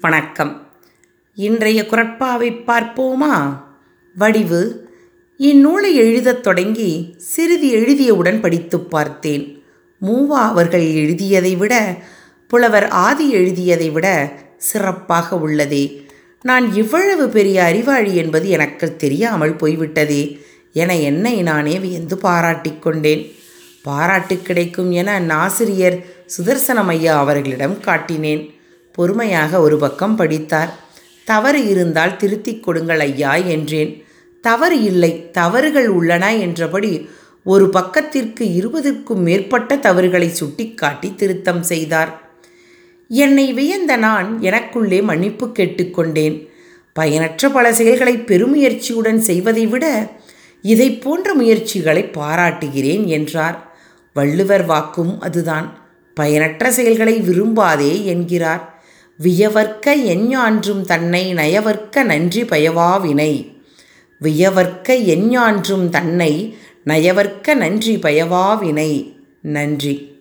வணக்கம். இன்றைய குரட்பாவை பார்ப்போமா? வடிவு. இந்நூலை எழுதத் தொடங்கி சிறிது எழுதியவுடன் படித்துப் பார்த்தேன். மூவா அவர்கள் எழுதியதை விட புலவர் ஆதி எழுதியதை விட சிறப்பாக உள்ளதே. நான் இவ்வளவு பெரிய அறிவாளி என்பது எனக்கு தெரியாமல் போய்விட்டதே என என்னை நானே வியந்து பாராட்டிக் கொண்டேன். பாராட்டு கிடைக்கும் என நாசிரியர் சுதர்சனமையா அவர்களிடம் காட்டினேன். பொறுமையாக ஒரு பக்கம் படித்தார். தவறு இருந்தால் திருத்திக் கொடுங்கள் ஐயா என்றேன். தவறு இல்லை தவறுகள் உள்ளன என்றபடி ஒரு பக்கத்திற்கு இருபதுக்கும் மேற்பட்ட தவறுகளை சுட்டிக்காட்டி திருத்தம் செய்தார். என்னை வியந்த நான் எனக்குள்ளே மன்னிப்பு கேட்டுக்கொண்டேன் பயனற்ற பல செயல்களை பெருமுயற்சியுடன் செய்வதை விட இதை போன்ற முயற்சிகளை பாராட்டுகிறேன் என்றார். வள்ளுவர் வாக்கும் அதுதான். பயனற்ற செயல்களை விரும்பாதே என்கிறார். வியவர்க்க எஞ்ஞான்றும் தன்னை நயவர்க்க நன்றி பயவா வினை. வியவர்க்க எஞ்ஞான்றும் தன்னை நயவர்க்க நன்றி பயவா வினை. நன்றி.